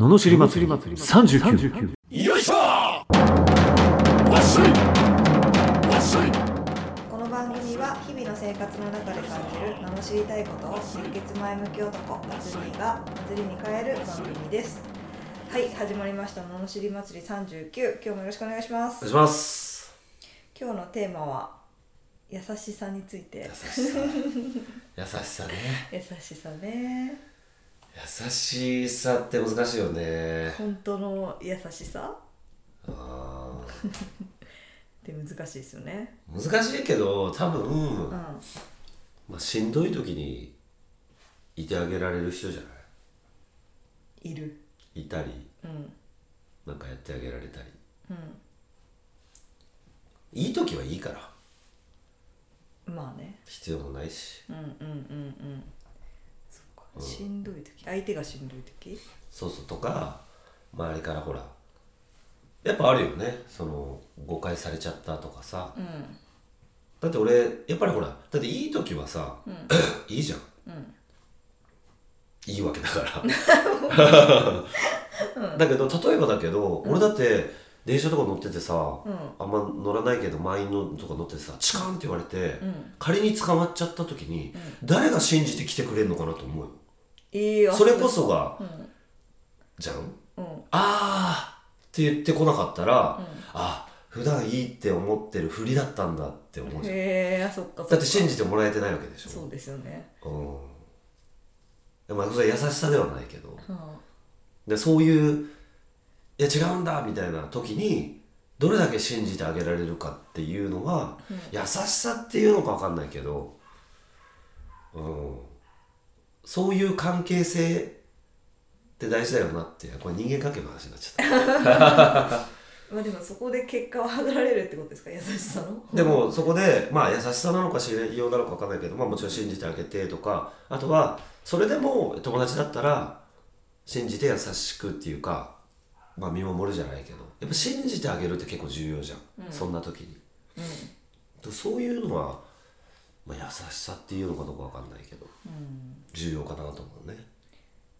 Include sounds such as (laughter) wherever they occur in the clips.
ののしり祭り。39よいしょこの番組は日々の生活の中で感じる名の知りたいことを熱血前向き男祭りが祭りに変える番組です。はい始まりました。ののしり祭り39今日もよろしくお願いします。お願いします。今日のテーマは優しさについて。優しさ。優しさね。(laughs) 優しさね優しさって難しいよね。本当の優しさ？あって (laughs) 難しいですよね。ー難しいけど多分、うん。まあ、しんどい時にいてあげられる人じゃない？いる。いたりうん。なんかやってあげられたり。ういい時はいいから。んまあね。必要もないし。うんうんうんうんしんどい時？相手がしんどい時？そうそうとか周りからほらやっぱあるよね。その誤解されちゃったとかさ。うん。だって俺やっぱりほらだっていい時はさ、(clears throat) いいじゃん、いいわけだから。(laughs) だけど例えばだけど、俺だって電車とか乗っててさ、あんま乗らないけど満員のとか乗っててさチカンって言われて、仮に捕まっちゃった時に、誰が信じて来てくれるのかなと思うよええあそれこそが、じゃん？うん。あーって言ってこなかったら、あ普段いいって思ってるふりだったんだって思うじゃん。へえあそっかだって信じてもらえてないわけでしょ。そうですよね。うん。でまあそれは優しさではないけど。はでそういういや違うんだみたいな時にどれだけ信じてあげられるかっていうのは、優しさっていうのか分かんないけど、うん、そういう関係性って大事だよなってこれ人間関係の話になっちゃった。あ (laughs) まあでもそこで結果をはられるってことですか？優しさの？でもそこでまあ優しさなのか信用なのか分かんないけど、まあ、もちろん信じてあげてとかあとはそれでも友達だったら信じて優しくっていうか、まあ、見守るじゃないけどやっぱ信じてあげるって結構重要じゃん、そんな時に、そういうのは、まあ、優しさっていうのかどうか分かんないけど、重要かなと思うね。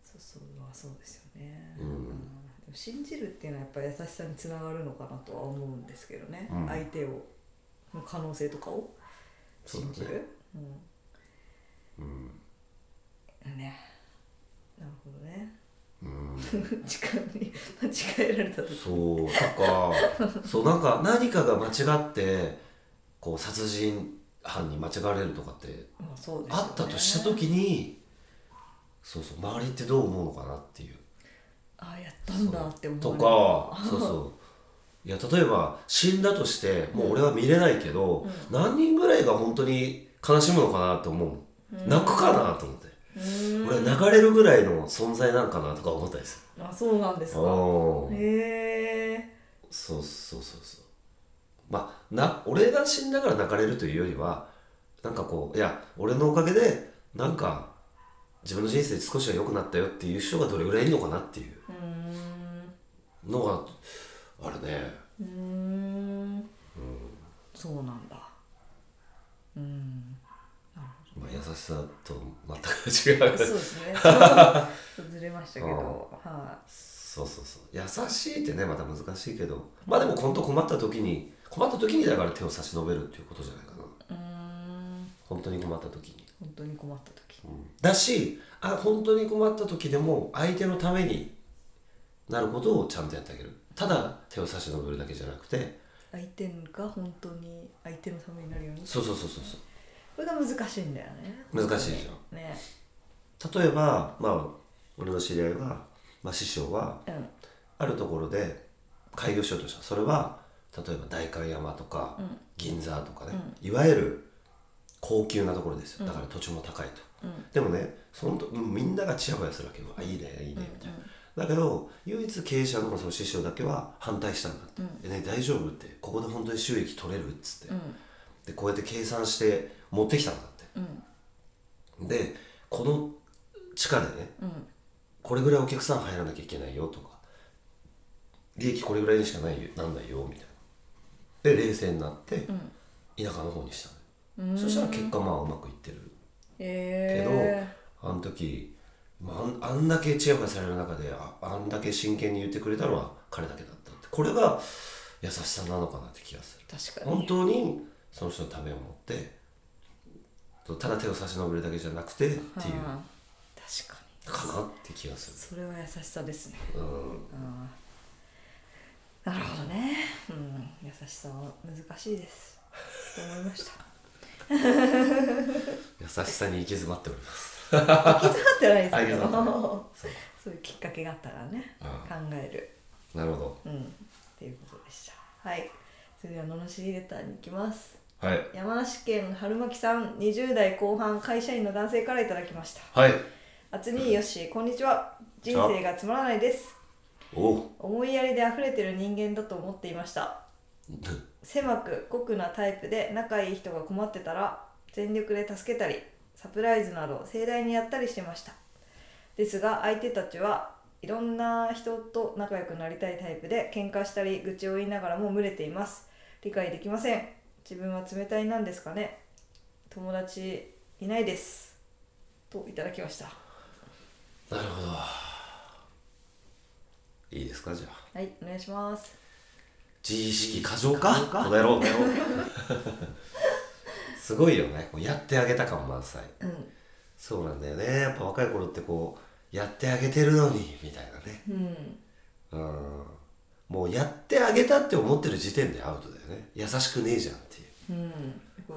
そうそうまあそうですよね、うん。でも信じるっていうのはやっぱり優しさにつながるのかなとは思うんですけどね、うん。相手をの可能性とかを信じる？う,、うん。んねなるほどね。うん。(laughs) 時間に間違えられた時。そうとか。そうなんか何かが間違ってこう殺人犯に間違われるとかってまあったとした時にそうそう周りってどう思うのかなっていう。ああやったんだって思うとかそうそう。いや例えば死んだとしてもう俺は見れないけど、何人ぐらいが本当に悲しむのかなって思う。の、泣くかなと思って、俺流れるぐらいの存在なんかなとか思ったりする。あそうなんですか。うん。へえそうそうそうそうまあな俺が死んだから泣かれるというよりはなんかこういや俺のおかげでなんか自分の人生少しは良くなったよっていう人がどれぐらいいるのかなっていうのがあるね。うーん。そうなんだ。うん。まあ優しさと全く違う。そうですね。(laughs) ずれましたけど。はそうそうそう。優しいってねまた難しいけど。まあでも本当困った時に困った時にだから手を差し伸べるっていうことじゃないかな。本当に困った時に。本当に困った時。だしあ本当に困った時でも相手のためになることをちゃんとやってあげる。ただ手を差し伸べるだけじゃなくて。相手が本当に相手のためになるように。そうそうそうそうそう。これが難しいんだよね。難しいじゃんね。例えばまあ俺の知り合いは、まあ、師匠はうん。あるところで開業しようとした。それは例えば代官山とか、ん。銀座とかね、いわゆる高級なところですよ。だから土地も高いと、でもねそのとうんみんながチヤホヤするわけよ。あいいねいいねみたいな、だけど唯一経営者のその師匠だけは反対したんだって「えね、大丈夫?」って「ここで本当に収益取れる?」っつって、でこうやって計算して持ってきたんだって、でこの地下でね、これぐらいお客さん入らなきゃいけないよとか利益これぐらいにしかないよなんないよみたいなで冷静になって田舎の方にしたの、そしたら結果まあうまくいってる。けど、へえあの時まあ、あんあんだけチヤホヤされる中でああんだけ真剣に言ってくれたのは彼だけだったって。これが優しさなのかなって気がする。確かに。本当にその人のためを思ってただ手を差し伸べるだけじゃなくてっていう。あー。確かに。かなって気がすそれは優しさですね。る、うん、なるほどね。うん。優しさは難しいです。と思いました。(laughs) 優しさに行き詰まっております。気づかってないですけどそうそういうきっかけがあったからね。あ考える。なるほうん。っていうことでした。はい。それでは罵りレターに行きます。どはい。山梨県春巻さん20代後半会社員の男性からいただきました。はい。あつによしこんにちは。人生がつまらないです思いやりで溢れてる人間だと思っていました。狭く酷なタイプで仲いい人が困ってたら全力で助けたりサプライズなど盛大にやったりしてました。ですが相手たちはいろんな人と仲良くなりたいタイプで喧嘩したり愚痴を言いながらも群れています。理解できません。自分は冷たいなんですかね。友達いないです。といただきました。なるほどいいですかじゃあ。はいお願いします。自意識過剰か？この野郎。(laughs) すごいよね。こうやってあげた感満載。うん。そうなんだよね。やっぱ若い頃ってこうやってあげてるのにみたいなね。うん。うん。もうやってあげたって思ってる時点でアウトだよね。優しくねえじゃんっていう。うん、こ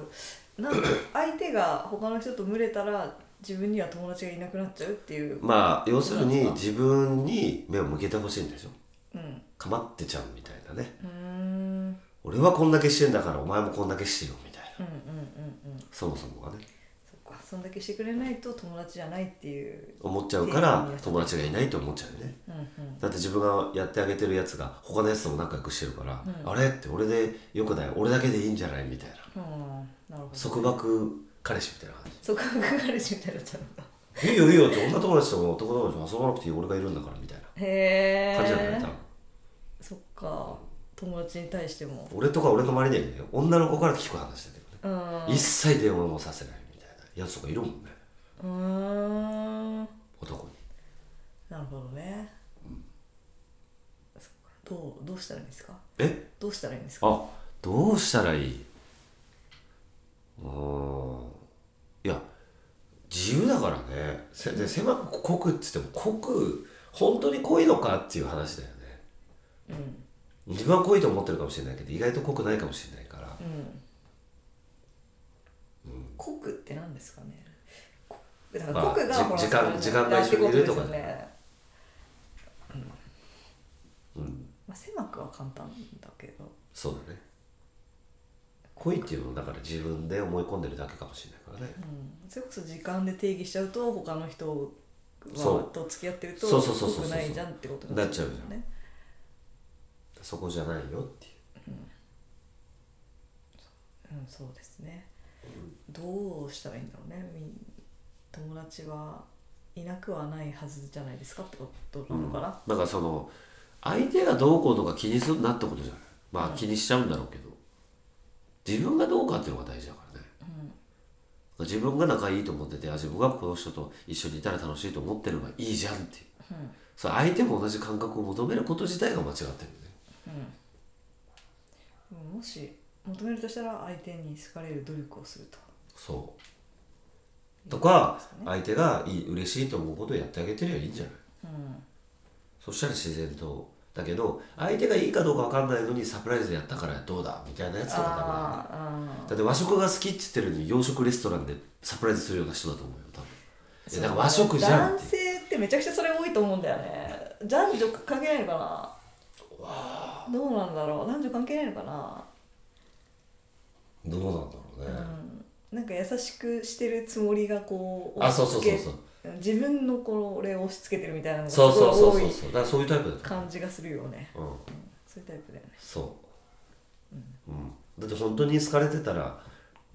れなんか相手が他の人と群れたら自分には友達がいなくなっちゃうっていう。まあ要するに自分に目を向けてほしいんでしょうん。かまってちゃうみたいなね。俺はこんだけしてんだからお前もこんだけしてよみたいな。うんうんうんそもそもがね。そっか。そんだけしてくれないと友達じゃないっていう。思っちゃうから友達がいないと思っちゃうよね。うんうん。だって自分がやってあげてるやつが他のやつとも仲良くしてるから、うん。あれって俺でよくない。俺だけでいいんじゃないみたいな。うん。なるほど束縛彼氏みたいな感そこが彼氏みたいになっちゃうんだじいいよいいよって女友達とも男友達も遊ばなくていい俺がいるんだからみたいな。へ感じじゃない？え多分。そっか。友達に対しても。俺とか俺の周りにはいね女の子から聞く話だけどね、うん。一切電話もさせないみたいなやつとかいるもんね。うーん。男に。なるほどね、そっか。どうどうしたらいいんですか？え？どうしたらいいんですか？あどうしたらいい？いや自由だからね。せで狭く濃くって言っても濃く本当に濃いのかっていう話だよね。うん。自分は濃いと思ってるかもしれないけど意外と濃くないかもしれないから。うん。濃くって何ですかね。こだからまあ濃くがじほら時間時間が一緒にいるとかってことですよね、うん。まあ、狭くは簡単だけど。そうだね濃いっていうのはだから自分で思い込んでるだけかもしれないからね。うん、それこそ時間で定義しちゃうと他の人はと付き合ってるとそうそうそうそうないじゃんってことなっちゃうじゃん。ねそこじゃないよっていう。うん。そうですね。どうしたらいいんだろうね。み友達はいなくはないはずじゃないですかってことなのかな、だからその相手がどうこうとか気にするなってことじゃない。まあ気にしちゃうんだろうけど自分がどうかっていうのが大事だからね、自分が仲いいと思っててあ自分がこの人と一緒にいたら楽しいと思ってればいいじゃんっていう、それ相手も同じ感覚を求めること自体が間違ってるよね。でももし求めるとしたら相手に好かれる努力をすると。そう。とか相手がいい嬉しいと思うことをやってあげてりゃいいんじゃない。うん。そしたら自然とだけど相手がいいかどうか分かんないのにサプライズでやったからどうだみたいなやつとかダメだだって和食が好きって言ってるのに洋食レストランでサプライズするような人だと思うよ多分。だから和食じゃんっ男て性ってめちゃくちゃそれ多いと思うんだよね。男女関係ないのかな？どうなんだろう？男女関係ないのかな？どうなんだろうね、なんか優しくしてるつもりがこうあそうそうそうそう自分のこれを押し付けてるみたいなのがすそうそうそう。ごい多いそうそうだからそういうタイプだ感じがするよね。う、うん、そういうタイプだよね。そう、うん。だって本当に好かれてたら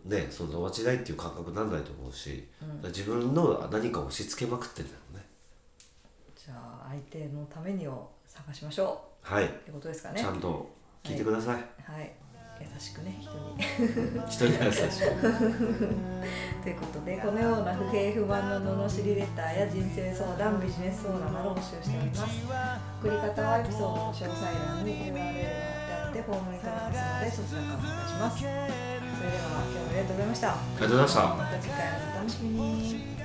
ねその友達いっていう感覚にならないと思うし、だから自分の何か押し付けまくってんだよね。じゃあ相手のためにを探しましょはい。うってことですかね。ちゃんと聞いてください、はい優しくね人に。人に優しい (laughs) ということでこのような不平不満の罵りレターや人生相談ビジネス相談などを募集しております。送り方はエピソードの詳細欄に URL が貼ってあってフォームに飛べますのでそちらからお願いします。それでは今日もありがとうございました。ありがとうございました。また次回のお楽